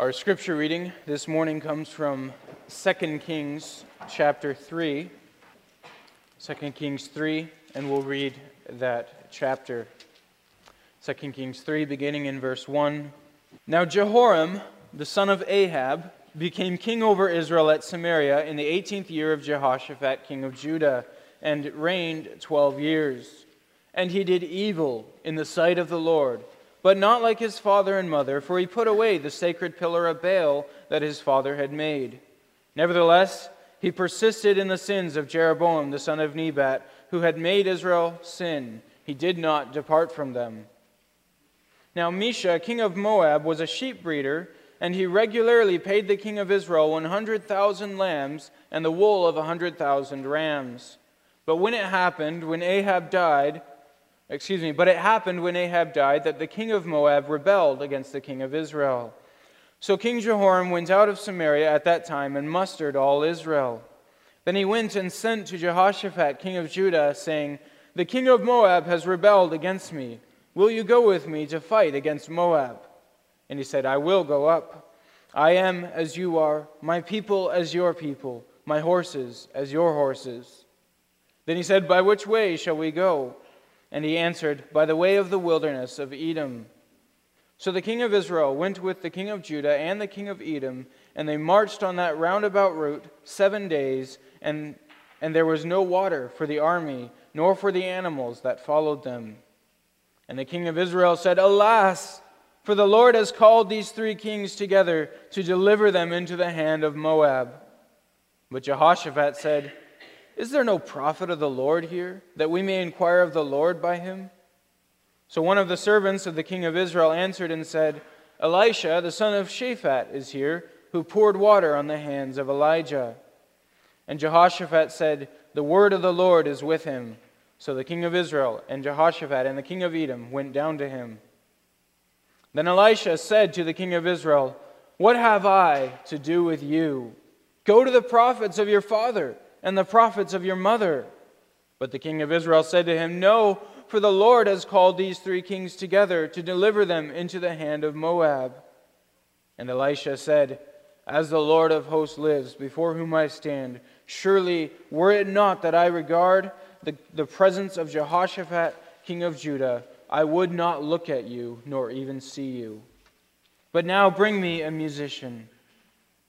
Our scripture reading this morning comes from 2 Kings chapter 3. 2 Kings 3, and we'll read that chapter. 2 Kings 3, beginning in verse 1. Now Jehoram, the son of Ahab, became king over Israel at Samaria in the 18th year of Jehoshaphat, king of Judah, and reigned 12 years. And he did evil in the sight of the Lord but not like his father and mother, for he put away the sacred pillar of Baal that his father had made. Nevertheless, he persisted in the sins of Jeroboam the son of Nebat, who had made Israel sin. He did not depart from them. Now, Mesha, king of Moab, was a sheep breeder, and he regularly paid the king of Israel 100,000 lambs and the wool of a 100,000 rams. But when it happened, when Ahab died, Excuse me, but it happened when Ahab died that the king of Moab rebelled against the king of Israel. So King Jehoram went out of Samaria at that time and mustered all Israel. Then he went and sent to Jehoshaphat, king of Judah, saying, The king of Moab has rebelled against me. Will you go with me to fight against Moab? And he said, I will go up. I am as you are, my people as your people, my horses as your horses. Then he said, By which way shall we go? And he answered, By the way of the wilderness of Edom. So the king of Israel went with the king of Judah and the king of Edom, and they marched on that roundabout route seven days, and, and there was no water for the army, nor for the animals that followed them. And the king of Israel said, Alas! For the Lord has called these three kings together to deliver them into the hand of Moab. But Jehoshaphat said, is there no prophet of the Lord here, that we may inquire of the Lord by him? So one of the servants of the king of Israel answered and said, Elisha, the son of Shaphat, is here, who poured water on the hands of Elijah. And Jehoshaphat said, The word of the Lord is with him. So the king of Israel and Jehoshaphat and the king of Edom went down to him. Then Elisha said to the king of Israel, What have I to do with you? Go to the prophets of your father and the prophets of your mother. But the king of Israel said to him, No, for the Lord has called these three kings together to deliver them into the hand of Moab. And Elisha said, As the Lord of hosts lives, before whom I stand, surely were it not that I regard the, the presence of Jehoshaphat, king of Judah, I would not look at you, nor even see you. But now bring me a musician.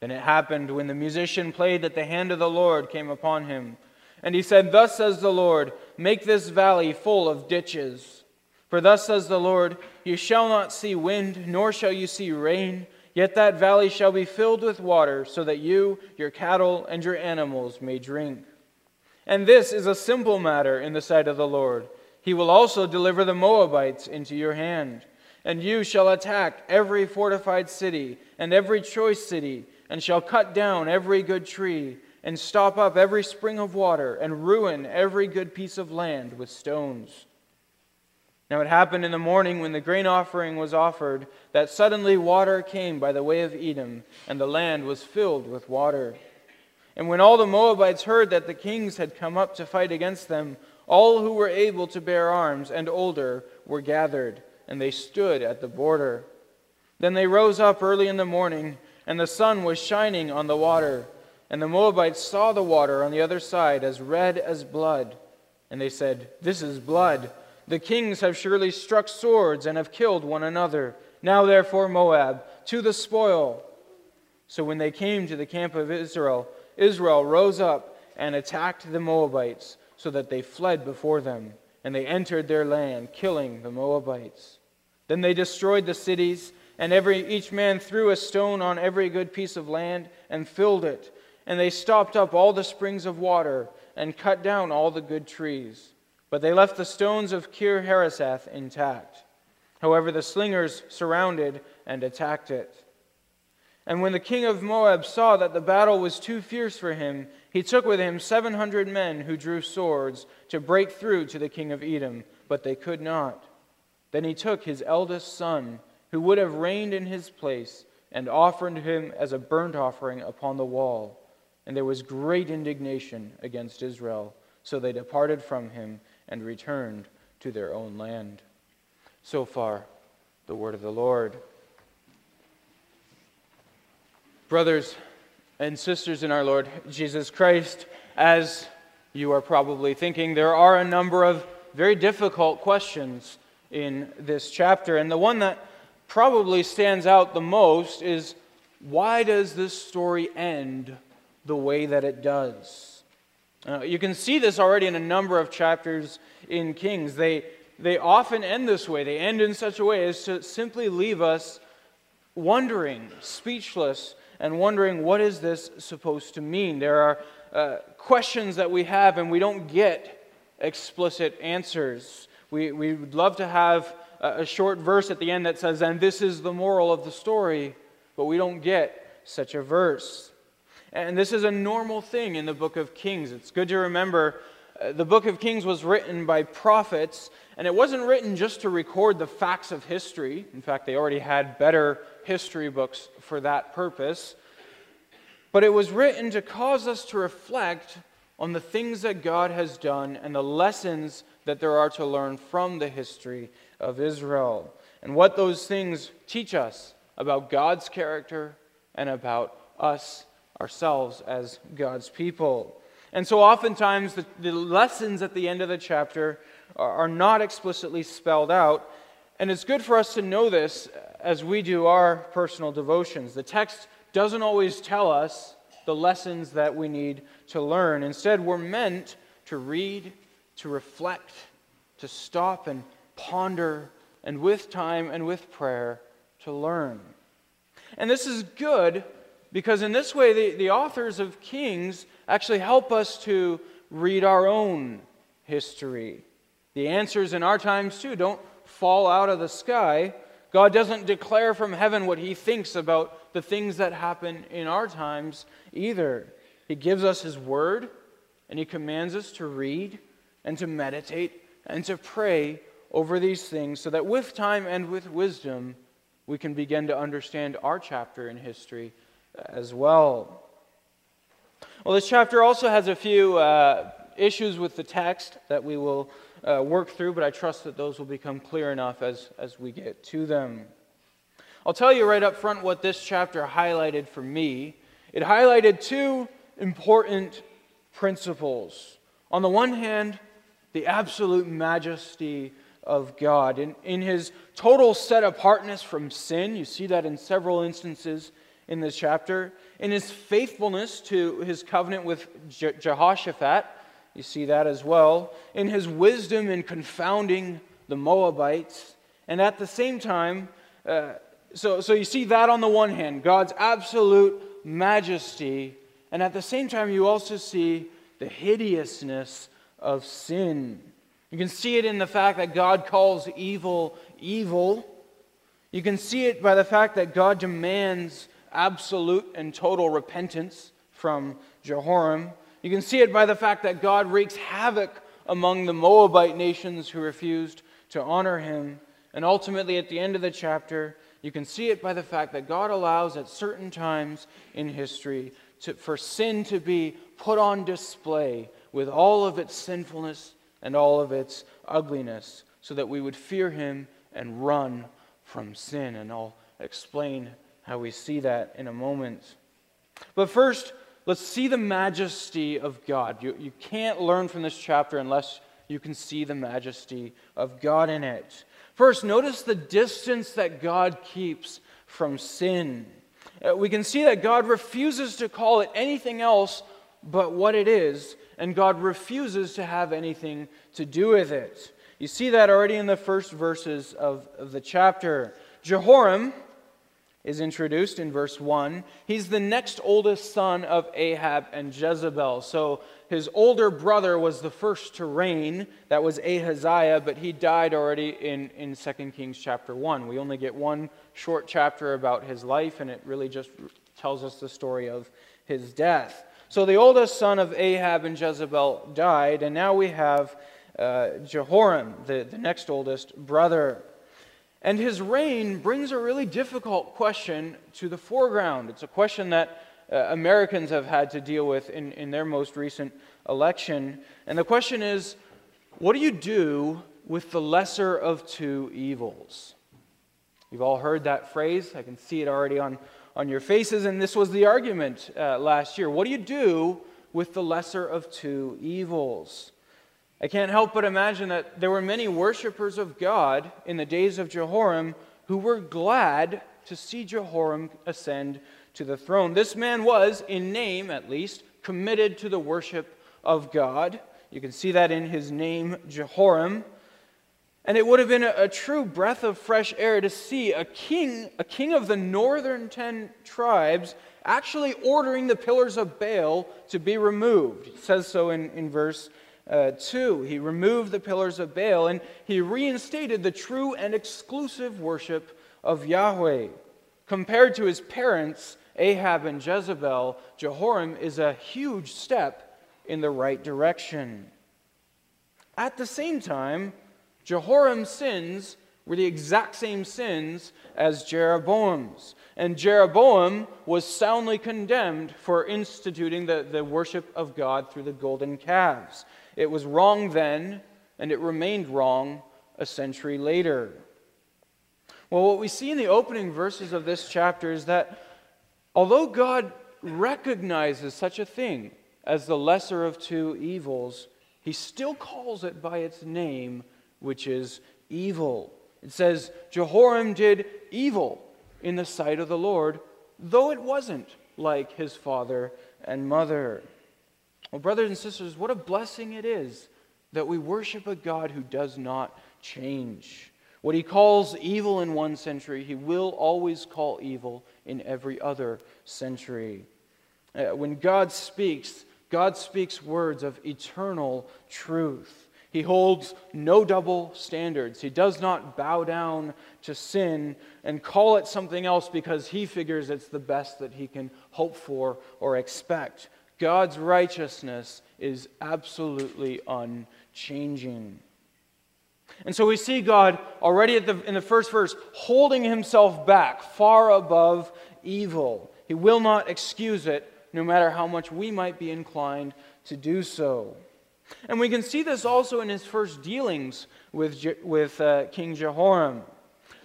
Then it happened when the musician played that the hand of the Lord came upon him. And he said, Thus says the Lord, make this valley full of ditches. For thus says the Lord, You shall not see wind, nor shall you see rain, yet that valley shall be filled with water, so that you, your cattle, and your animals may drink. And this is a simple matter in the sight of the Lord. He will also deliver the Moabites into your hand. And you shall attack every fortified city and every choice city and shall cut down every good tree, and stop up every spring of water, and ruin every good piece of land with stones. Now it happened in the morning when the grain offering was offered that suddenly water came by the way of Edom, and the land was filled with water. And when all the Moabites heard that the kings had come up to fight against them, all who were able to bear arms and older were gathered, and they stood at the border. Then they rose up early in the morning and the sun was shining on the water. And the Moabites saw the water on the other side as red as blood. And they said, This is blood. The kings have surely struck swords and have killed one another. Now, therefore, Moab, to the spoil. So when they came to the camp of Israel, Israel rose up and attacked the Moabites, so that they fled before them. And they entered their land, killing the Moabites. Then they destroyed the cities and every, each man threw a stone on every good piece of land and filled it. And they stopped up all the springs of water and cut down all the good trees. But they left the stones of Kir Hareseth intact. However, the slingers surrounded and attacked it. And when the king of Moab saw that the battle was too fierce for him, he took with him 700 men who drew swords to break through to the king of Edom, but they could not. Then he took his eldest son who would have reigned in his place, and offered him as a burnt offering upon the wall. And there was great indignation against Israel. So they departed from him and returned to their own land. So far, the word of the Lord. Brothers and sisters in our Lord Jesus Christ, as you are probably thinking, there are a number of very difficult questions in this chapter. And the one that probably stands out the most is why does this story end the way that it does? Uh, you can see this already in a number of chapters in Kings. They, they often end this way. They end in such a way as to simply leave us wondering, speechless, and wondering what is this supposed to mean. There are uh, questions that we have and we don't get explicit answers. We, we would love to have a, short verse at the end that says, and this is the moral of the story, but we don't get such a verse. And this is a normal thing in the book of Kings. It's good to remember uh, the book of Kings was written by prophets, and it wasn't written just to record the facts of history. In fact, they already had better history books for that purpose. But it was written to cause us to reflect on the things that God has done and the lessons that there are to learn from the history of Israel, and what those things teach us about God's character and about us ourselves as God's people. And so, oftentimes, the, the lessons at the end of the chapter are, are not explicitly spelled out. And it's good for us to know this as we do our personal devotions. The text doesn't always tell us the lessons that we need to learn. Instead, we're meant to read, to reflect, to stop and ponder, and with time and with prayer, to learn. And this is good because in this way, the, the authors of Kings actually help us to read our own history. The answers in our times, too, don't fall out of the sky. God doesn't declare from heaven what he thinks about the things that happen in our times either. He gives us his word, and he commands us to read and to meditate and to pray over these things so that with time and with wisdom, we can begin to understand our chapter in history as well. Well, this chapter also has a few uh, issues with the text that we will uh, work through, but I trust that those will become clear enough as, as we get to them. I'll tell you right up front what this chapter highlighted for me. It highlighted two important principles. On the one hand, the absolute majesty of God. In, in his total set apartness from sin, you see that in several instances in this chapter. In his faithfulness to his covenant with Je- Jehoshaphat, you see that as well. In his wisdom in confounding the Moabites. And at the same time, uh, so, so you see that on the one hand, God's absolute majesty. And at the same time, you also see the hideousness of sin. You can see it in the fact that God calls evil evil. You can see it by the fact that God demands absolute and total repentance from Jehoram. You can see it by the fact that God wreaks havoc among the Moabite nations who refused to honor him. And ultimately, at the end of the chapter, you can see it by the fact that God allows at certain times in history to, for sin to be put on display with all of its sinfulness and all of its ugliness so that we would fear him and run from sin. And I'll explain how we see that in a moment. But first, let's see the majesty of God. You, you can't learn from this chapter unless you can see the majesty of God in it. First, notice the distance that God keeps from sin. Uh, we can see that God refuses to call it anything else but what it is, and God refuses to have anything to do with it. You see that already in the first verses of, of the chapter. Jehoram, is introduced in verse 1. He's the next oldest son of Ahab and Jezebel. So his older brother was the first to reign. That was Ahaziah, but he died already in, in 2 Kings chapter 1. We only get one short chapter about his life, and it really just tells us the story of his death. So the oldest son of Ahab and Jezebel died, and now we have uh, Jehoram, the, the next oldest brother. And his reign brings a really difficult question to the foreground. It's a question that uh, Americans have had to deal with in, in their most recent election. And the question is what do you do with the lesser of two evils? You've all heard that phrase. I can see it already on, on your faces. And this was the argument uh, last year. What do you do with the lesser of two evils? I can't help but imagine that there were many worshippers of God in the days of Jehoram who were glad to see Jehoram ascend to the throne. This man was, in name at least, committed to the worship of God. You can see that in his name, Jehoram. And it would have been a, a, true breath of fresh air to see a king, a king of the northern ten tribes, actually ordering the pillars of Baal to be removed. It says so in, in verse uh, 2. He removed the pillars of Baal and he reinstated the true and exclusive worship of Yahweh. Compared to his parents, Ahab and Jezebel, Jehoram is a huge step in the right direction. At the same time, Jehoram's sins were the exact same sins as Jeroboam's. And Jeroboam was soundly condemned for instituting the, the worship of God through the golden calves. It was wrong then, and it remained wrong a century later. Well, what we see in the opening verses of this chapter is that although God recognizes such a thing as the lesser of two evils, he still calls it by its name, which is evil. It says, Jehoram did evil in the sight of the Lord, though it wasn't like his father and mother. Well, brothers and sisters, what a blessing it is that we worship a God who does not change. What he calls evil in one century, he will always call evil in every other century. Uh, when God speaks, God speaks words of eternal truth. He holds no double standards. He does not bow down to sin and call it something else because he figures it's the best that he can hope for or expect. God's righteousness is absolutely unchanging. And so we see God already the, in the first verse holding himself back far above evil. He will not excuse it, no matter how much we might be inclined to do so. And we can see this also in his first dealings with, with uh, King Jehoram.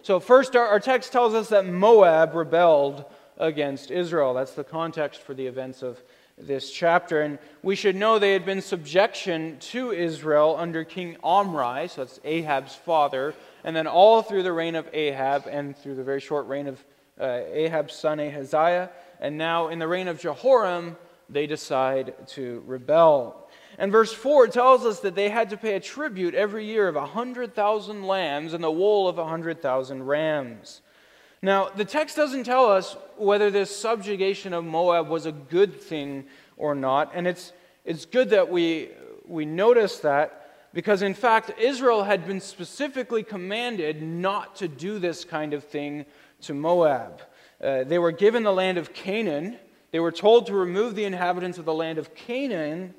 So, first, our, our text tells us that Moab rebelled against Israel. That's the context for the events of this chapter. And we should know they had been subjection to Israel under King Omri, so that's Ahab's father, and then all through the reign of Ahab and through the very short reign of uh, Ahab's son Ahaziah. And now in the reign of Jehoram, they decide to rebel. And verse 4 tells us that they had to pay a tribute every year of a 100,000 lambs and the wool of a 100,000 rams. Now, the text doesn't tell us whether this subjugation of Moab was a good thing or not, and it's, it's good that we, we notice that because, in fact, Israel had been specifically commanded not to do this kind of thing to Moab. Uh, they were given the land of Canaan. They were told to remove the inhabitants of the land of Canaan.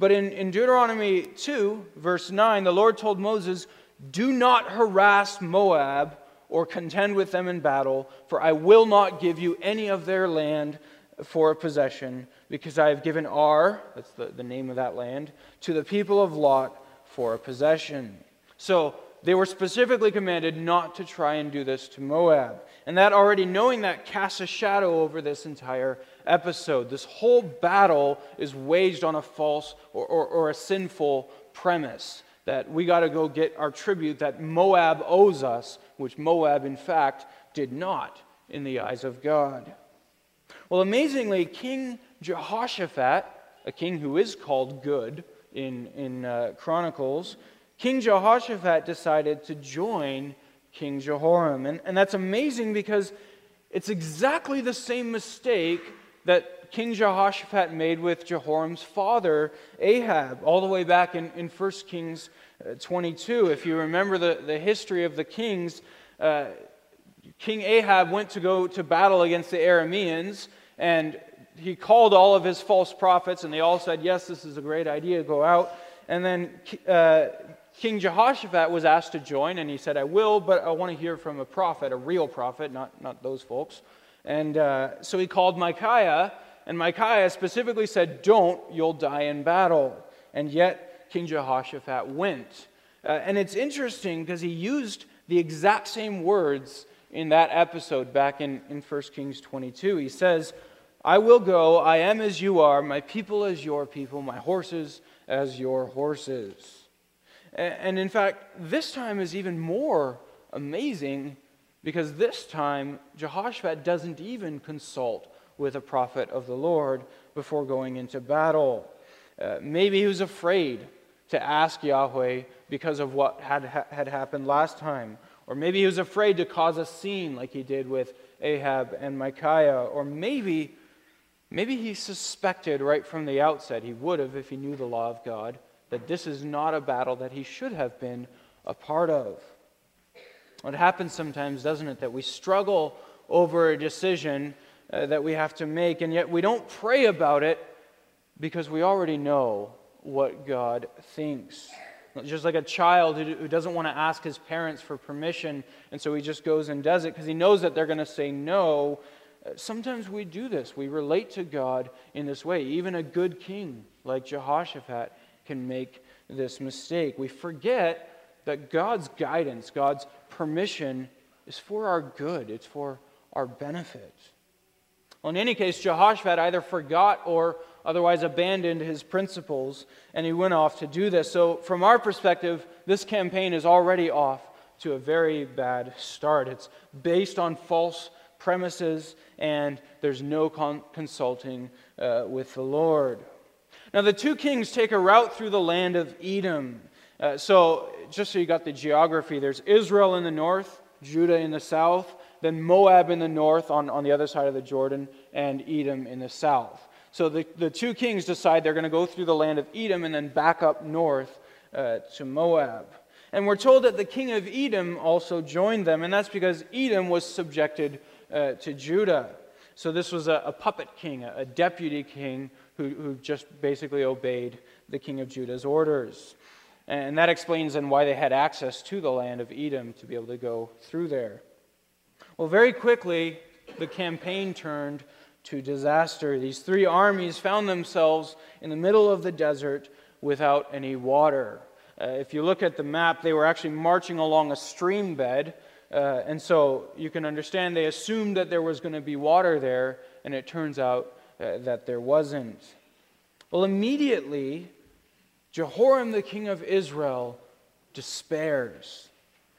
But in, in Deuteronomy 2, verse 9, the Lord told Moses, Do not harass Moab or contend with them in battle, for I will not give you any of their land for a possession, because I have given Ar, that's the, the name of that land, to the people of Lot for a possession. So they were specifically commanded not to try and do this to Moab. And that already knowing that casts a shadow over this entire episode. This whole battle is waged on a false or, or, or a sinful premise that we got to go get our tribute that Moab owes us, which Moab, in fact, did not in the eyes of God. Well, amazingly, King Jehoshaphat, a king who is called good in, in uh, Chronicles, King Jehoshaphat decided to join King Jehoram. And, and that's amazing because it's exactly the same mistake that King Jehoshaphat made with Jehoram's father, Ahab, all the way back in, in 1 Kings uh, 22. If you remember the, the history of the kings, uh, King Ahab went to go to battle against the Arameans, and he called all of his false prophets, and they all said, Yes, this is a great idea, go out. And then uh, King Jehoshaphat was asked to join, and he said, I will, but I want to hear from a prophet, a real prophet, not, not those folks. And uh, so he called Micaiah, and Micaiah specifically said, Don't, you'll die in battle. And yet, King Jehoshaphat went. Uh, and it's interesting because he used the exact same words in that episode back in, in 1 Kings 22. He says, I will go, I am as you are, my people as your people, my horses as your horses. And in fact, this time is even more amazing because this time Jehoshaphat doesn't even consult with a prophet of the Lord before going into battle. Uh, maybe he was afraid to ask Yahweh because of what had, had happened last time. Or maybe he was afraid to cause a scene like he did with Ahab and Micaiah. Or maybe Maybe he suspected right from the outset, he would have if he knew the law of God, that this is not a battle that he should have been a part of. It happens sometimes, doesn't it, that we struggle over a decision uh, that we have to make, and yet we don't pray about it because we already know what God thinks. Just like a child who, who doesn't want to ask his parents for permission, and so he just goes and does it because he knows that they're going to say no, Sometimes we do this. We relate to God in this way. Even a good king like Jehoshaphat can make this mistake. We forget that God's guidance, God's permission is for our good, it's for our benefit. Well, in any case, Jehoshaphat either forgot or otherwise abandoned his principles, and he went off to do this. So, from our perspective, this campaign is already off to a very bad start. It's based on false premises, and there's no con- consulting uh, with the Lord. Now, the two kings take a route through the land of Edom. Uh, so, just so you got the geography, there's Israel in the north, Judah in the south, then Moab in the north on, on the other side of the Jordan, and Edom in the south. So the, the two kings decide they're going to go through the land of Edom and then back up north uh, to Moab. And we're told that the king of Edom also joined them, and that's because Edom was subjected uh, to Judah. So this was a, a puppet king, a, a deputy king who, who just basically obeyed the king of Judah's orders. And that explains then why they had access to the land of Edom to be able to go through there. Well, very quickly, the campaign turned to disaster. These three armies found themselves in the middle of the desert without any water. Uh, if you look at the map, they were actually marching along a stream bed uh, and so you can understand they assumed that there was going to be water there, and it turns out uh, that there wasn't. Well, immediately, Jehoram, the king of Israel, despairs.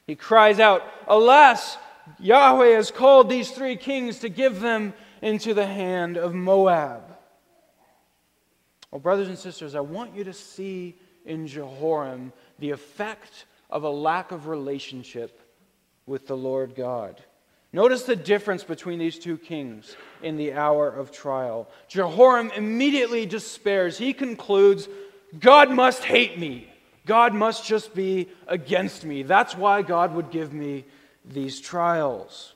He cries out, Alas, Yahweh has called these three kings to give them into the hand of Moab. Well, brothers and sisters, I want you to see in Jehoram the effect of a lack of relationship with the Lord God. Notice the difference between these two kings in the hour of trial. Jehoram immediately despairs. He concludes, God must hate me. God must just be against me. That's why God would give me these trials.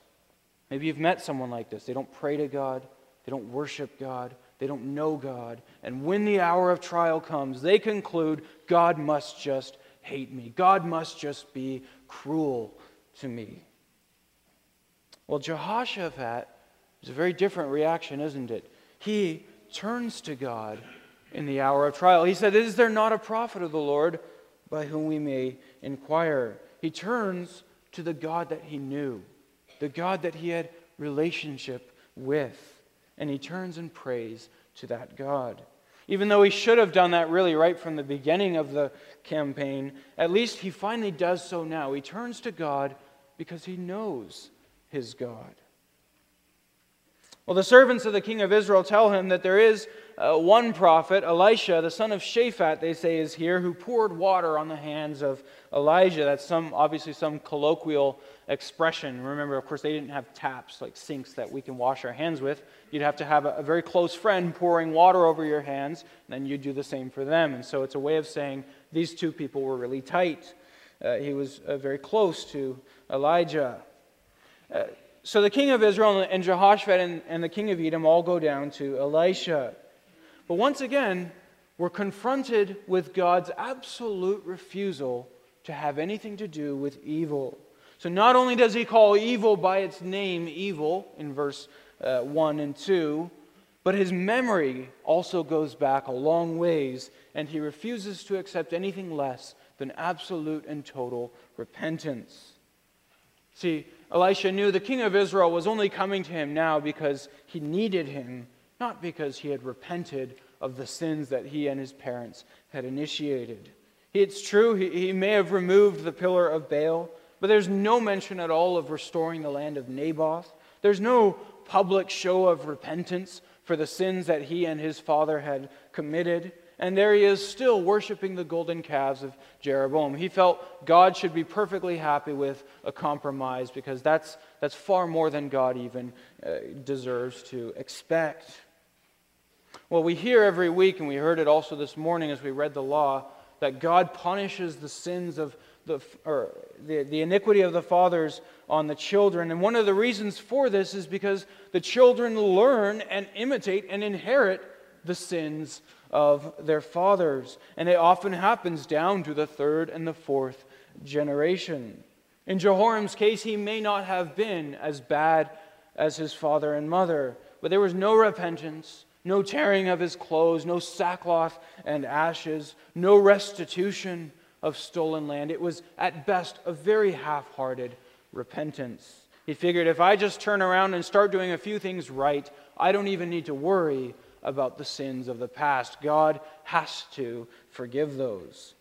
Maybe you've met someone like this. They don't pray to God, they don't worship God, they don't know God. And when the hour of trial comes, they conclude, God must just hate me. God must just be cruel to me. Well, Jehoshaphat is a very different reaction, isn't it? He turns to God in the hour of trial. He said, Is there not a prophet of the Lord by whom we may inquire? He turns to the God that he knew, the God that he had relationship with, and he turns and prays to that God. Even though he should have done that really right from the beginning of the campaign, at least he finally does so now. He turns to God because he knows his God. Well, the servants of the king of Israel tell him that there is uh, one prophet, Elisha, the son of Shaphat, they say is here, who poured water on the hands of Elijah. That's some obviously some colloquial expression. Remember, of course, they didn't have taps like sinks that we can wash our hands with. You'd have to have a, a very close friend pouring water over your hands, and then you'd do the same for them. And so it's a way of saying these two people were really tight. Uh, he was uh, very close to Elijah. Uh, so the king of Israel and Jehoshaphat and, and the king of Edom all go down to Elisha. But once again, we're confronted with God's absolute refusal to have anything to do with evil. So not only does he call evil by its name evil in verse uh, 1 and 2, but his memory also goes back a long ways, and he refuses to accept anything less than absolute and total repentance. See, Elisha knew the king of Israel was only coming to him now because he needed him, not because he had repented of the sins that he and his parents had initiated. It's true, he, he may have removed the pillar of Baal, but there's no mention at all of restoring the land of Naboth. There's no public show of repentance for the sins that he and his father had committed. And there he is still worshiping the golden calves of Jeroboam. He felt God should be perfectly happy with a compromise because that's, that's far more than God even uh, deserves to expect. Well, we hear every week, and we heard it also this morning as we read the law, that God punishes the sins of the, or the, the iniquity of the fathers on the children. And one of the reasons for this is because the children learn and imitate and inherit the sins of their fathers. And it often happens down to the third and the fourth generation. In Jehoram's case, he may not have been as bad as his father and mother, but there was no repentance, no tearing of his clothes, no sackcloth and ashes, no restitution of stolen land. It was at best a very half hearted repentance. He figured if I just turn around and start doing a few things right, I don't even need to worry about the sins of the past. God has to forgive those.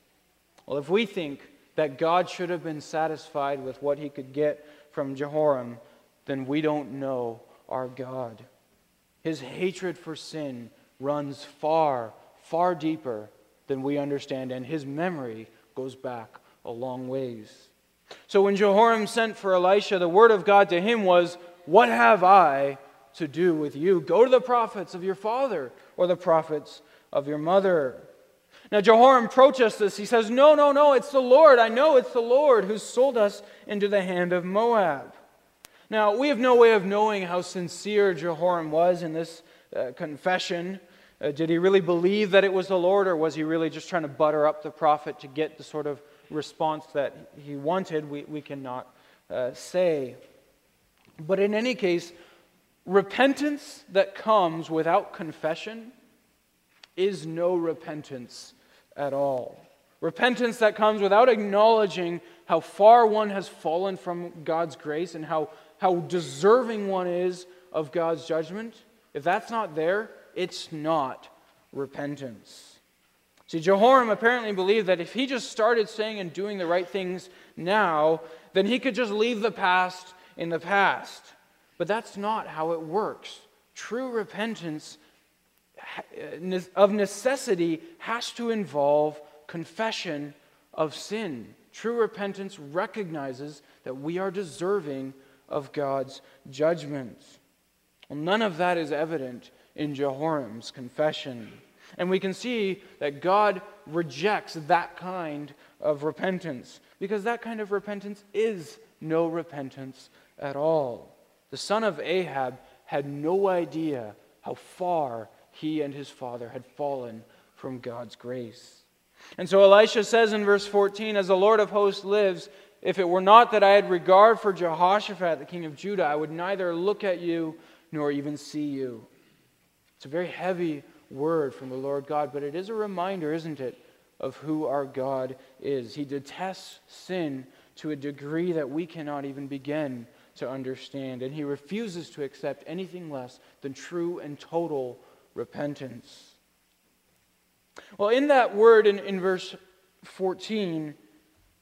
Well, if we think that God should have been satisfied with what he could get from Jehoram, then we don't know our God. His hatred for sin runs far, far deeper than we understand, and his memory goes back a long ways. So when Jehoram sent for Elisha, the word of God to him was, What have I to do with you. Go to the prophets of your father or the prophets of your mother. Now, Jehoram protests this. He says, No, no, no, it's the Lord. I know it's the Lord who sold us into the hand of Moab. Now, we have no way of knowing how sincere Jehoram was in this uh, confession. Uh, did he really believe that it was the Lord, or was he really just trying to butter up the prophet to get the sort of response that he wanted? We, we cannot uh, say. But in any case, Repentance that comes without confession is no repentance at all. Repentance that comes without acknowledging how far one has fallen from God's grace and how, how deserving one is of God's judgment, if that's not there, it's not repentance. See, Jehoram apparently believed that if he just started saying and doing the right things now, then he could just leave the past in the past. But that's not how it works. True repentance eh, of necessity has to involve confession of sin. True repentance recognizes that we are deserving of God's judgment. Well, none of that is evident in Jehoram's confession. And we can see that God rejects that kind of repentance because that kind of repentance is no repentance at all. The son of Ahab had no idea how far he and his father had fallen from God's grace. And so Elisha says in verse 14, As the Lord of hosts lives, if it were not that I had regard for Jehoshaphat, the king of Judah, I would neither look at you nor even see you. It's a very heavy word from the Lord God, but it is a reminder, isn't it, of who our God is. He detests sin to a degree that we cannot even begin to understand, and he refuses to accept anything less than true and total repentance. Well, in that word in, in verse 14,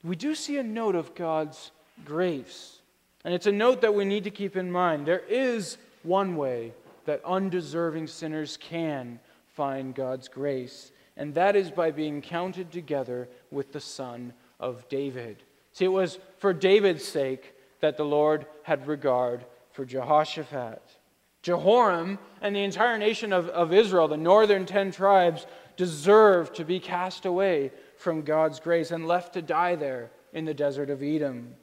we do see a note of God's grace. And it's a note that we need to keep in mind. There is one way that undeserving sinners can find God's grace, and that is by being counted together with the Son of David. See, it was for David's sake that the Lord had regard for Jehoshaphat. Jehoram and the entire nation of, of Israel, the northern ten tribes, deserved to be cast away from God's grace and left to die there in the desert of Edom.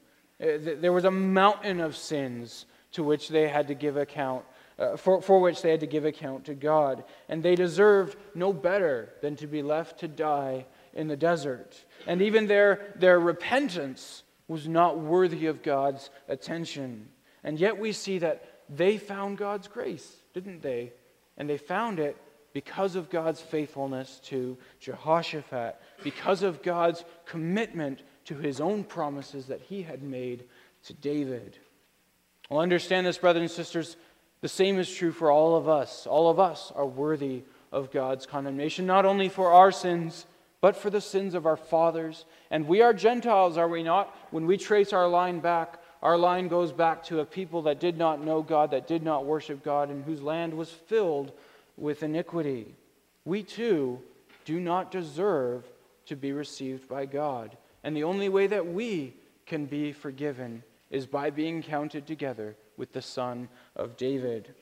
Uh, there was a mountain of sins to which they had to give account, uh, for, for which they had to give account to God. And they deserved no better than to be left to die in the desert. And even their, their repentance was not worthy of God's attention. And yet we see that they found God's grace, didn't they? And they found it because of God's faithfulness to Jehoshaphat, because of God's commitment to his own promises that he had made to David. Well, understand this, brothers and sisters. The same is true for all of us. All of us are worthy of God's condemnation, not only for our sins, but for the sins of our fathers. And we are Gentiles, are we not? When we trace our line back, our line goes back to a people that did not know God, that did not worship God, and whose land was filled with iniquity. We too do not deserve to be received by God. And the only way that we can be forgiven is by being counted together with the Son of David.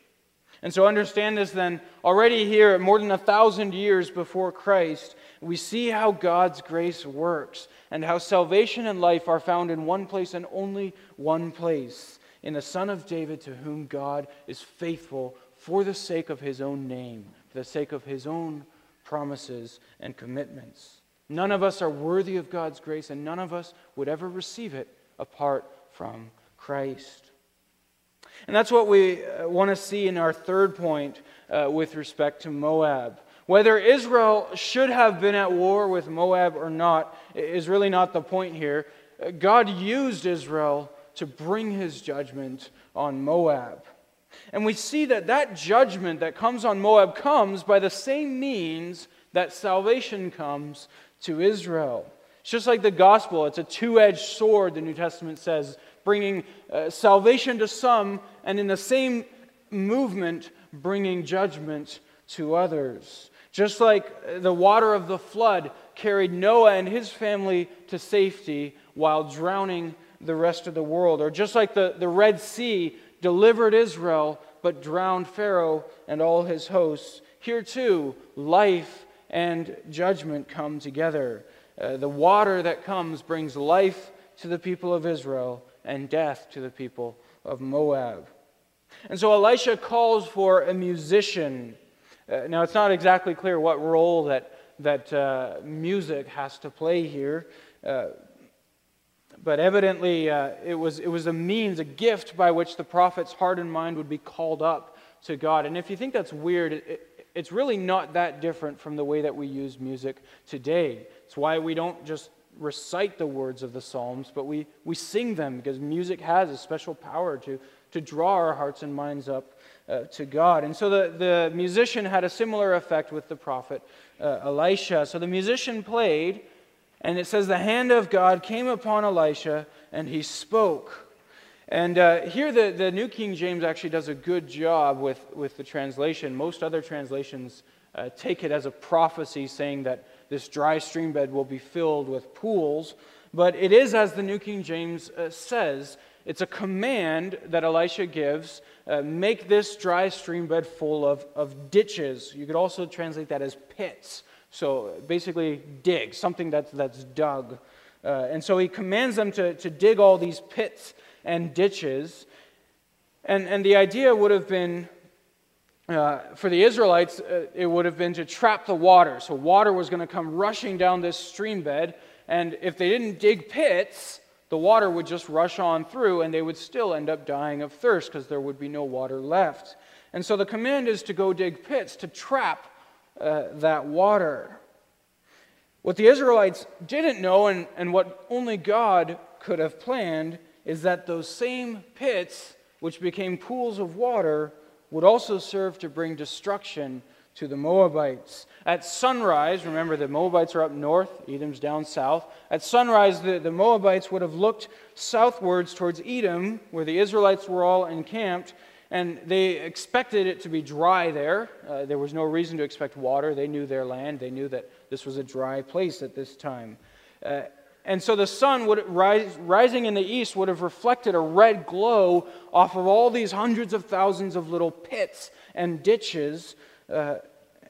And so understand this then. Already here, more than a thousand years before Christ, we see how God's grace works and how salvation and life are found in one place and only one place in the Son of David, to whom God is faithful for the sake of his own name, for the sake of his own promises and commitments. None of us are worthy of God's grace, and none of us would ever receive it apart from Christ. And that's what we uh, want to see in our third point uh, with respect to Moab. Whether Israel should have been at war with Moab or not is really not the point here. Uh, God used Israel to bring his judgment on Moab. And we see that that judgment that comes on Moab comes by the same means that salvation comes to Israel. It's just like the gospel, it's a two edged sword, the New Testament says, bringing uh, salvation to some, and in the same movement, bringing judgment to others. Just like the water of the flood carried Noah and his family to safety while drowning the rest of the world, or just like the, the Red Sea delivered Israel but drowned Pharaoh and all his hosts, here too, life and judgment come together. Uh, the water that comes brings life to the people of Israel and death to the people of Moab. And so Elisha calls for a musician. Uh, now, it's not exactly clear what role that, that uh, music has to play here, uh, but evidently uh, it, was, it was a means, a gift by which the prophet's heart and mind would be called up to God. And if you think that's weird, it, it's really not that different from the way that we use music today. It's why we don't just recite the words of the Psalms, but we, we sing them because music has a special power to, to draw our hearts and minds up uh, to God. And so the, the musician had a similar effect with the prophet uh, Elisha. So the musician played, and it says, The hand of God came upon Elisha, and he spoke. And uh, here, the, the New King James actually does a good job with, with the translation. Most other translations uh, take it as a prophecy saying that this dry stream bed will be filled with pools. But it is, as the New King James uh, says, it's a command that Elisha gives uh, make this dry stream bed full of, of ditches. You could also translate that as pits. So basically, dig, something that's, that's dug. Uh, and so he commands them to, to dig all these pits and ditches. And, and the idea would have been uh, for the Israelites, uh, it would have been to trap the water. So water was going to come rushing down this stream bed. And if they didn't dig pits, the water would just rush on through and they would still end up dying of thirst because there would be no water left. And so the command is to go dig pits to trap uh, that water. What the Israelites didn't know, and, and what only God could have planned, is that those same pits, which became pools of water, would also serve to bring destruction to the Moabites. At sunrise, remember the Moabites are up north, Edom's down south. At sunrise, the, the Moabites would have looked southwards towards Edom, where the Israelites were all encamped, and they expected it to be dry there. Uh, there was no reason to expect water. They knew their land, they knew that this was a dry place at this time. Uh, and so the sun would rise, rising in the east would have reflected a red glow off of all these hundreds of thousands of little pits and ditches. Uh,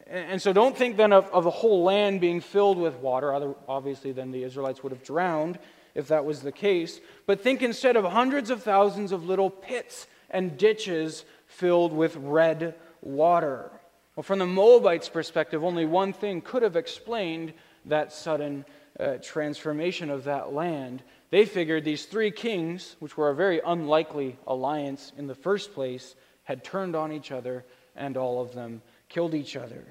and so don't think then of, of the whole land being filled with water. Other, obviously, then the Israelites would have drowned if that was the case. But think instead of hundreds of thousands of little pits and ditches filled with red water. Well, from the Moabites' perspective, only one thing could have explained that sudden uh, transformation of that land, they figured these three kings, which were a very unlikely alliance in the first place, had turned on each other and all of them killed each other.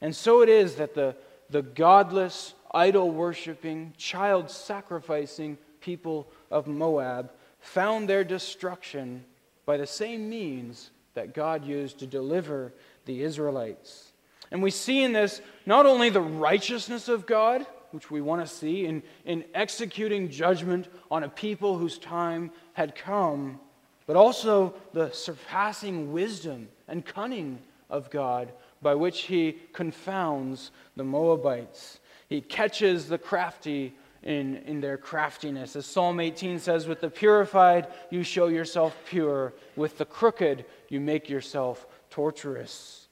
And so it is that the, the godless, idol worshiping, child sacrificing people of Moab found their destruction by the same means that God used to deliver the Israelites. And we see in this not only the righteousness of God, which we want to see in, in executing judgment on a people whose time had come, but also the surpassing wisdom and cunning of God by which he confounds the Moabites. He catches the crafty in, in their craftiness. As Psalm 18 says, with the purified you show yourself pure, with the crooked you make yourself torturous.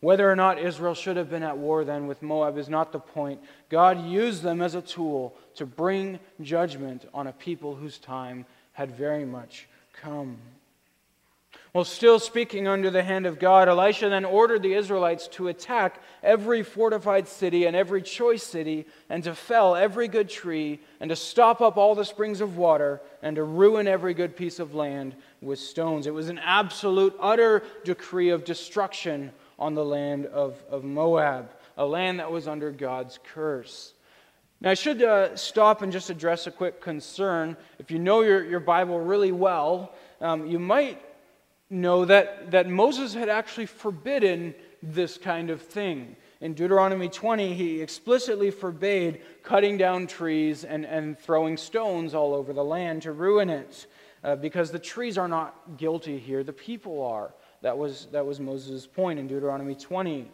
Whether or not Israel should have been at war then with Moab is not the point. God used them as a tool to bring judgment on a people whose time had very much come. While still speaking under the hand of God, Elisha then ordered the Israelites to attack every fortified city and every choice city, and to fell every good tree, and to stop up all the springs of water, and to ruin every good piece of land with stones. It was an absolute, utter decree of destruction on the land of, of Moab, a land that was under God's curse. Now, I should uh, stop and just address a quick concern. If you know your, your Bible really well, um, you might know that, that Moses had actually forbidden this kind of thing. In Deuteronomy 20, he explicitly forbade cutting down trees and, and throwing stones all over the land to ruin it, uh, because the trees are not guilty here, the people are. That was, that was Moses' point in Deuteronomy 20.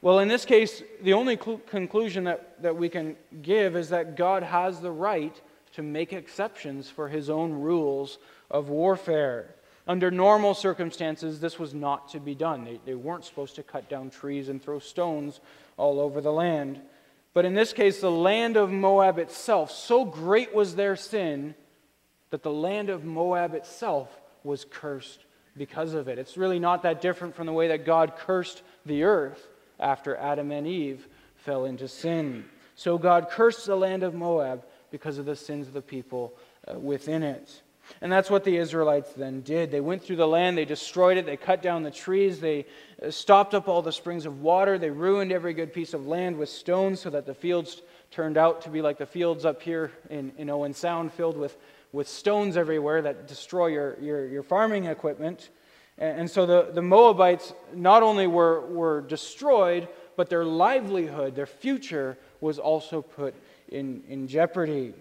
Well, in this case, the only cl- conclusion that, that we can give is that God has the right to make exceptions for his own rules of warfare. Under normal circumstances, this was not to be done. They, they weren't supposed to cut down trees and throw stones all over the land. But in this case, the land of Moab itself, so great was their sin that the land of Moab itself was cursed because of it. It's really not that different from the way that God cursed the earth after Adam and Eve fell into sin. So God cursed the land of Moab because of the sins of the people uh, within it. And that's what the Israelites then did. They went through the land, they destroyed it, they cut down the trees, they uh, stopped up all the springs of water, they ruined every good piece of land with stones so that the fields turned out to be like the fields up here in, in Owen Sound, filled with, with stones everywhere that destroy your, your, your farming equipment. And, and so the, the Moabites not only were, were destroyed, but their livelihood, their future, was also put in, in jeopardy.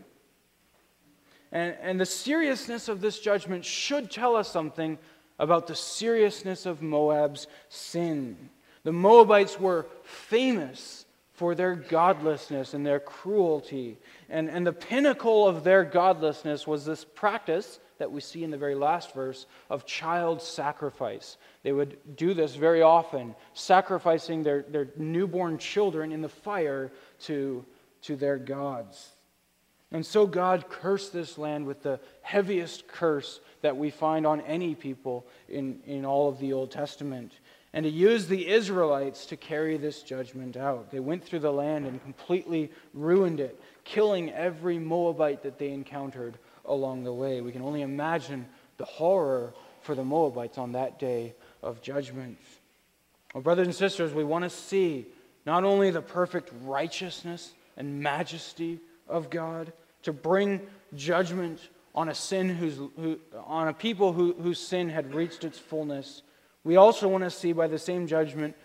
And, and the seriousness of this judgment should tell us something about the seriousness of Moab's sin. The Moabites were famous for their godlessness and their cruelty. And, and the pinnacle of their godlessness was this practice that we see in the very last verse of child sacrifice. They would do this very often, sacrificing their, their newborn children in the fire to, to their gods. And so God cursed this land with the heaviest curse that we find on any people in, in all of the Old Testament. And He used the Israelites to carry this judgment out. They went through the land and completely ruined it, killing every Moabite that they encountered along the way. We can only imagine the horror for the Moabites on that day of judgment. Well, brothers and sisters, we want to see not only the perfect righteousness and majesty of God, to bring judgment on a sin whose, who, on a people who, whose sin had reached its fullness. We also want to see by the same judgment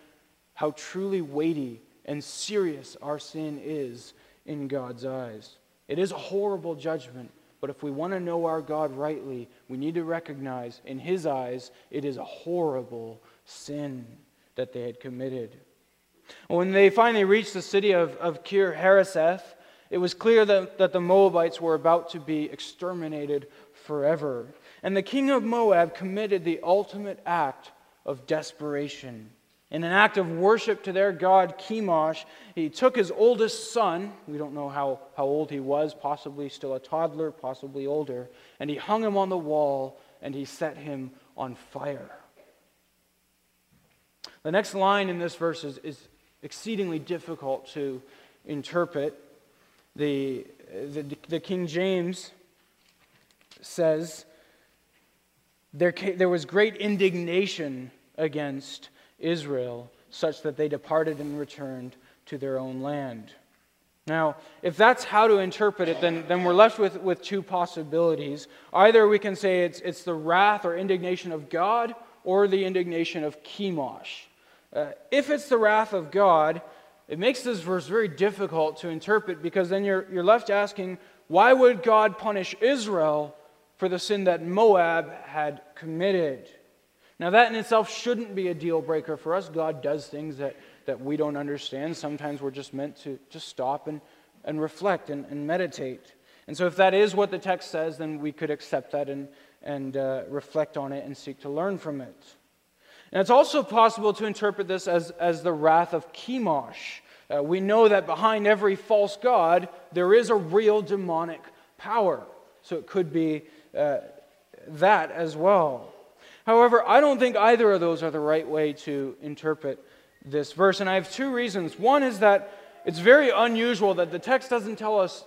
how truly weighty and serious our sin is in God's eyes. It is a horrible judgment, but if we want to know our God rightly, we need to recognize in His eyes it is a horrible sin that they had committed. When they finally reached the city of, of Kir Hareseth, it was clear that, that the Moabites were about to be exterminated forever. And the king of Moab committed the ultimate act of desperation. In an act of worship to their god Chemosh, he took his oldest son, we don't know how, how old he was, possibly still a toddler, possibly older, and he hung him on the wall and he set him on fire. The next line in this verse is, is exceedingly difficult to interpret. The, the, the King James says, there, there was great indignation against Israel, such that they departed and returned to their own land. Now, if that's how to interpret it, then, then we're left with, with two possibilities. Either we can say it's, it's the wrath or indignation of God, or the indignation of Chemosh. Uh, if it's the wrath of God, it makes this verse very difficult to interpret because then you're, you're left asking, why would God punish Israel for the sin that Moab had committed? Now, that in itself shouldn't be a deal breaker for us. God does things that, that we don't understand. Sometimes we're just meant to just stop and, and reflect and, and meditate. And so, if that is what the text says, then we could accept that and, and uh, reflect on it and seek to learn from it. And it's also possible to interpret this as, as the wrath of Chemosh. Uh, we know that behind every false god, there is a real demonic power. So it could be uh, that as well. However, I don't think either of those are the right way to interpret this verse. And I have two reasons. One is that it's very unusual that the text doesn't tell us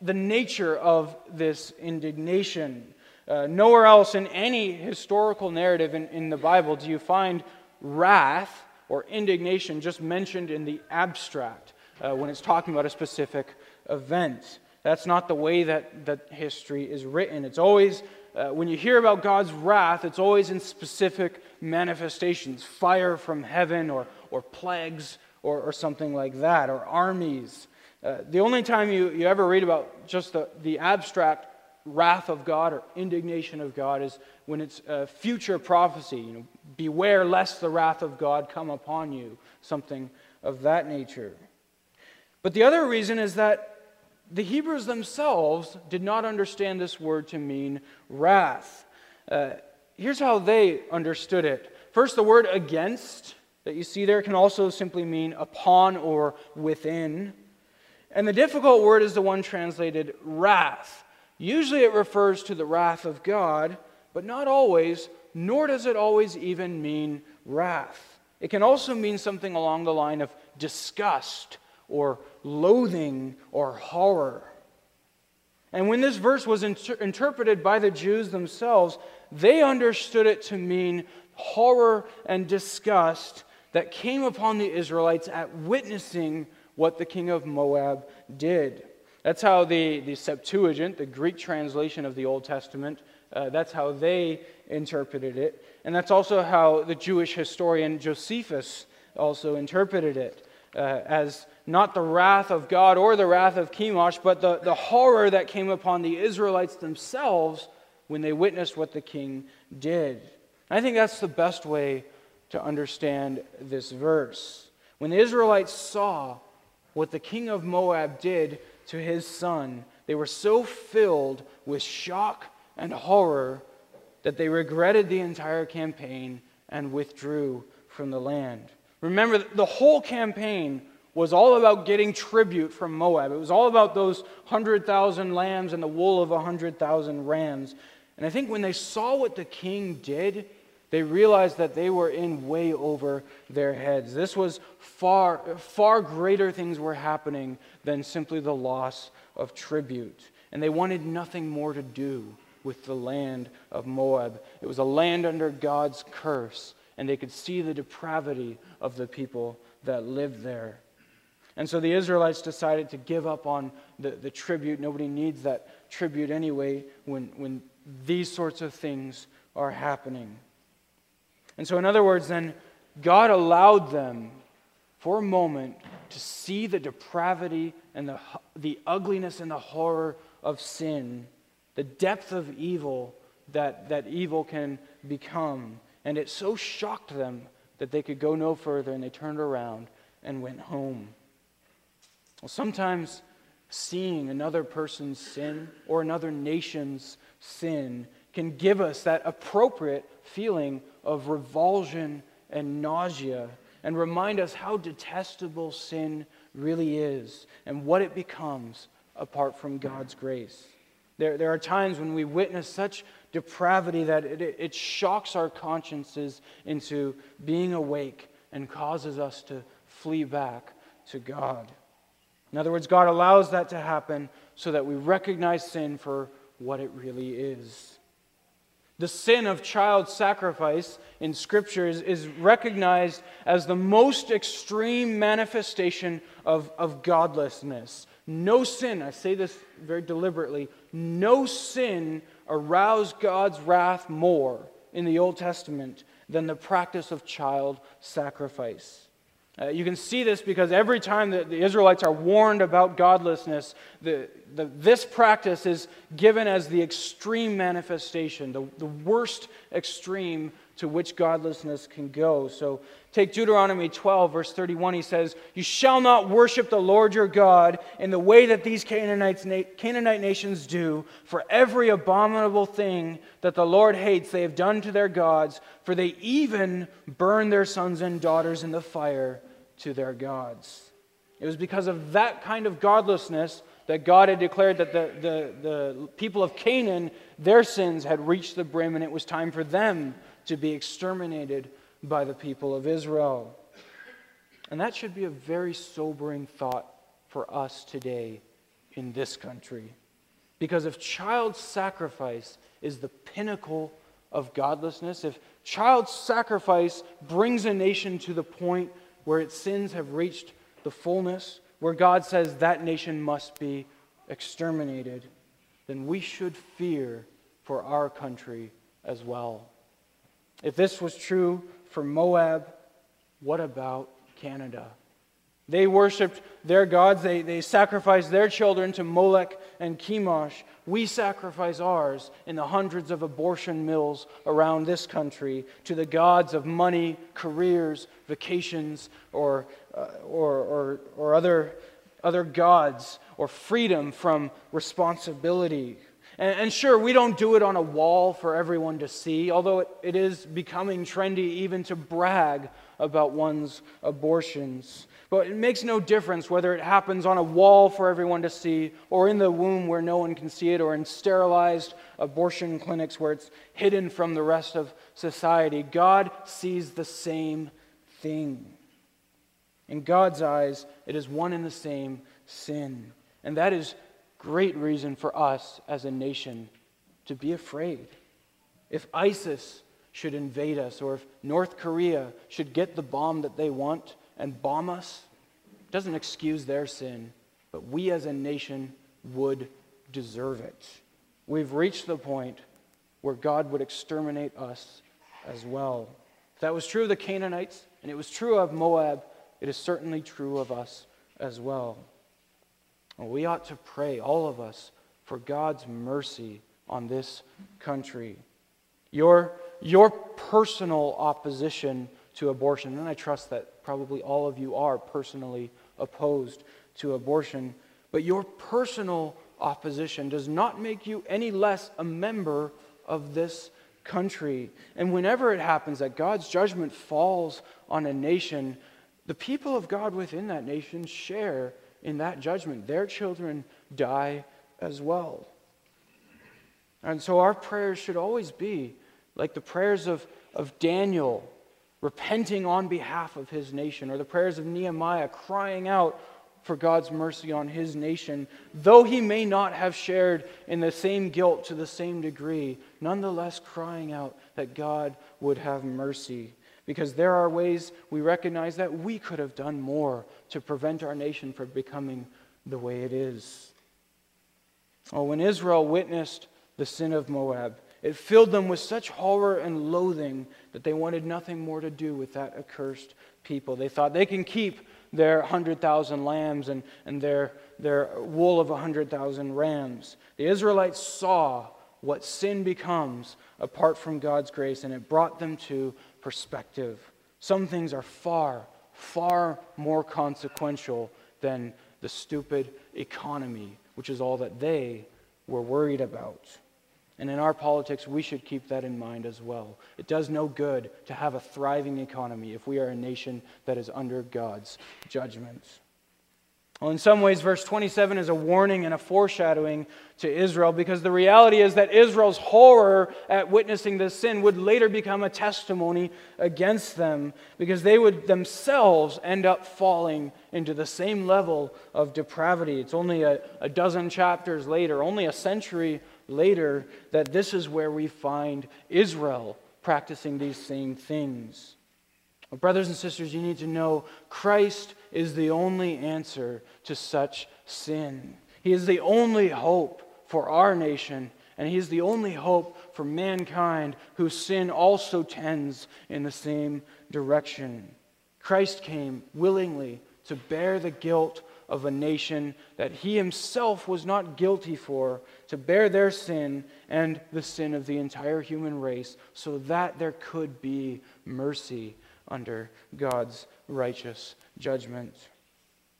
the nature of this indignation. Uh, nowhere else in any historical narrative in, in the Bible do you find wrath or indignation just mentioned in the abstract uh, when it's talking about a specific event. That's not the way that, that history is written. It's always, uh, when you hear about God's wrath, it's always in specific manifestations fire from heaven, or, or plagues, or, or something like that, or armies. Uh, the only time you, you ever read about just the, the abstract wrath of God or indignation of God is when it's a future prophecy. You know, beware lest the wrath of God come upon you, something of that nature. But the other reason is that the Hebrews themselves did not understand this word to mean wrath. Uh, here's how they understood it. First, the word against that you see there can also simply mean upon or within. And the difficult word is the one translated wrath. Usually it refers to the wrath of God, but not always, nor does it always even mean wrath. It can also mean something along the line of disgust or loathing or horror. And when this verse was inter- interpreted by the Jews themselves, they understood it to mean horror and disgust that came upon the Israelites at witnessing what the king of Moab did. That's how the, the Septuagint, the Greek translation of the Old Testament, uh, that's how they interpreted it. And that's also how the Jewish historian Josephus also interpreted it uh, as not the wrath of God or the wrath of Chemosh, but the, the horror that came upon the Israelites themselves when they witnessed what the king did. I think that's the best way to understand this verse. When the Israelites saw what the king of Moab did to his son, they were so filled with shock and horror that they regretted the entire campaign and withdrew from the land. Remember, the whole campaign was all about getting tribute from Moab. It was all about those 100,000 lambs and the wool of 100,000 rams. And I think when they saw what the king did, they realized that they were in way over their heads. This was far, far greater things were happening than simply the loss of tribute. And they wanted nothing more to do with the land of Moab. It was a land under God's curse, and they could see the depravity of the people that lived there. And so the Israelites decided to give up on the, the tribute. Nobody needs that tribute anyway when, when these sorts of things are happening. And so, in other words, then, God allowed them for a moment to see the depravity and the, the ugliness and the horror of sin, the depth of evil that, that evil can become. And it so shocked them that they could go no further, and they turned around and went home. Well, sometimes seeing another person's sin or another nation's sin can give us that appropriate feeling of revulsion and nausea and remind us how detestable sin really is and what it becomes apart from God's grace. There, there are times when we witness such depravity that it, it shocks our consciences into being awake and causes us to flee back to God. In other words, God allows that to happen so that we recognize sin for what it really is. The sin of child sacrifice in Scripture is, is recognized as the most extreme manifestation of, of godlessness. No sin, I say this very deliberately, no sin aroused God's wrath more in the Old Testament than the practice of child sacrifice. Uh, you can see this because every time that the Israelites are warned about godlessness, the, the, this practice is given as the extreme manifestation, the, the worst extreme to which godlessness can go. So take Deuteronomy 12, verse 31. He says, You shall not worship the Lord your God in the way that these Canaanites, Canaanite nations do, for every abominable thing that the Lord hates they have done to their gods, for they even burn their sons and daughters in the fire to their gods. It was because of that kind of godlessness that God had declared that the, the, the people of Canaan, their sins had reached the brim and it was time for them to be exterminated by the people of Israel. And that should be a very sobering thought for us today in this country. Because if child sacrifice is the pinnacle of godlessness, if child sacrifice brings a nation to the point where its sins have reached the fullness, where God says that nation must be exterminated, then we should fear for our country as well. If this was true for Moab, what about Canada? They worshiped their gods. They, they sacrificed their children to Molech and Chemosh. We sacrifice ours in the hundreds of abortion mills around this country to the gods of money, careers, vacations, or, uh, or, or, or other, other gods, or freedom from responsibility. And, and, sure, we don't do it on a wall for everyone to see, although it, it is becoming trendy even to brag about one's abortions. But it makes no difference whether it happens on a wall for everyone to see, or in the womb where no one can see it, or in sterilized abortion clinics where it's hidden from the rest of society. God sees the same thing. In God's eyes, it is one and the same sin. And that is great reason for us as a nation to be afraid. If ISIS should invade us, or if North Korea should get the bomb that they want and bomb us, doesn't excuse their sin, but we as a nation would deserve it. We've reached the point where God would exterminate us as well. If that was true of the Canaanites, and it was true of Moab, it is certainly true of us as well. Well, we ought to pray, all of us, for God's mercy on this country. Your, your personal opposition to abortion, and I trust that probably all of you are personally opposed to abortion, but your personal opposition does not make you any less a member of this country. And whenever it happens that God's judgment falls on a nation, the people of God within that nation share in that judgment. Their children die as well. And so our prayers should always be like the prayers of, of Daniel repenting on behalf of his nation, or the prayers of Nehemiah crying out for God's mercy on his nation, though he may not have shared in the same guilt to the same degree, nonetheless crying out that God would have mercy. Because there are ways we recognize that we could have done more to prevent our nation from becoming the way it is. Oh, when Israel witnessed the sin of Moab, it filled them with such horror and loathing that they wanted nothing more to do with that accursed people. They thought they can keep their 100,000 lambs and, and their, their wool of 100,000 rams. The Israelites saw what sin becomes apart from God's grace, and it brought them to perspective. Some things are far, far more consequential than the stupid economy, which is all that they were worried about. And in our politics, we should keep that in mind as well. It does no good to have a thriving economy if we are a nation that is under God's judgment. Well, in some ways, verse 27 is a warning and a foreshadowing to Israel because the reality is that Israel's horror at witnessing this sin would later become a testimony against them because they would themselves end up falling into the same level of depravity. It's only a, a dozen chapters later, only a century later that this is where we find Israel practicing these same things. Well, brothers and sisters, you need to know Christ is the only answer to such sin. He is the only hope for our nation, and He is the only hope for mankind whose sin also tends in the same direction. Christ came willingly to bear the guilt of a nation that he himself was not guilty for, to bear their sin and the sin of the entire human race, so that there could be mercy under God's righteous judgment.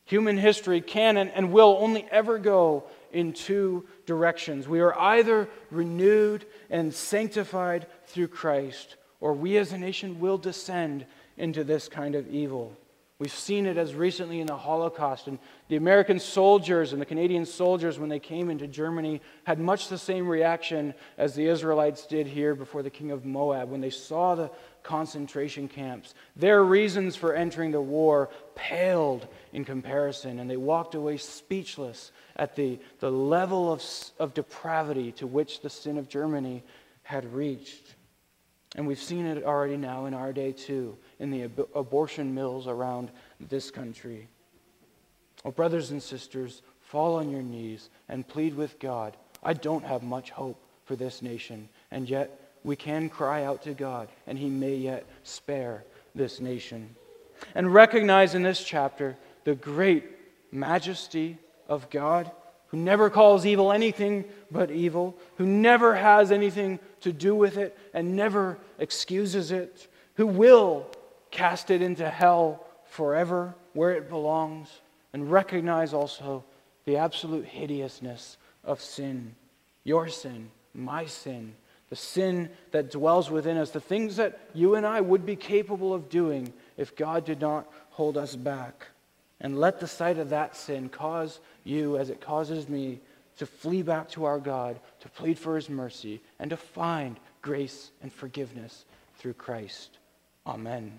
Human history can and, will only ever go in two directions. We are either renewed and sanctified through Christ, or we as a nation will descend into this kind of evil. We've seen it as recently in the Holocaust. And the American soldiers and the Canadian soldiers, when they came into Germany, had much the same reaction as the Israelites did here before the king of Moab when they saw the concentration camps. Their reasons for entering the war paled in comparison, and they walked away speechless at the, the level of, of depravity to which the sin of Germany had reached. And we've seen it already now in our day, too, in the ab- abortion mills around this country. Oh, brothers and sisters, fall on your knees and plead with God. I don't have much hope for this nation, and yet we can cry out to God, and He may yet spare this nation. And recognize in this chapter the great majesty of God who never calls evil anything but evil, who never has anything to do with it and never excuses it, who will cast it into hell forever where it belongs, and recognize also the absolute hideousness of sin your sin, my sin, the sin that dwells within us, the things that you and I would be capable of doing if God did not hold us back. And let the sight of that sin cause you, as it causes me, to flee back to our God, to plead for his mercy, and to find grace and forgiveness through Christ. Amen.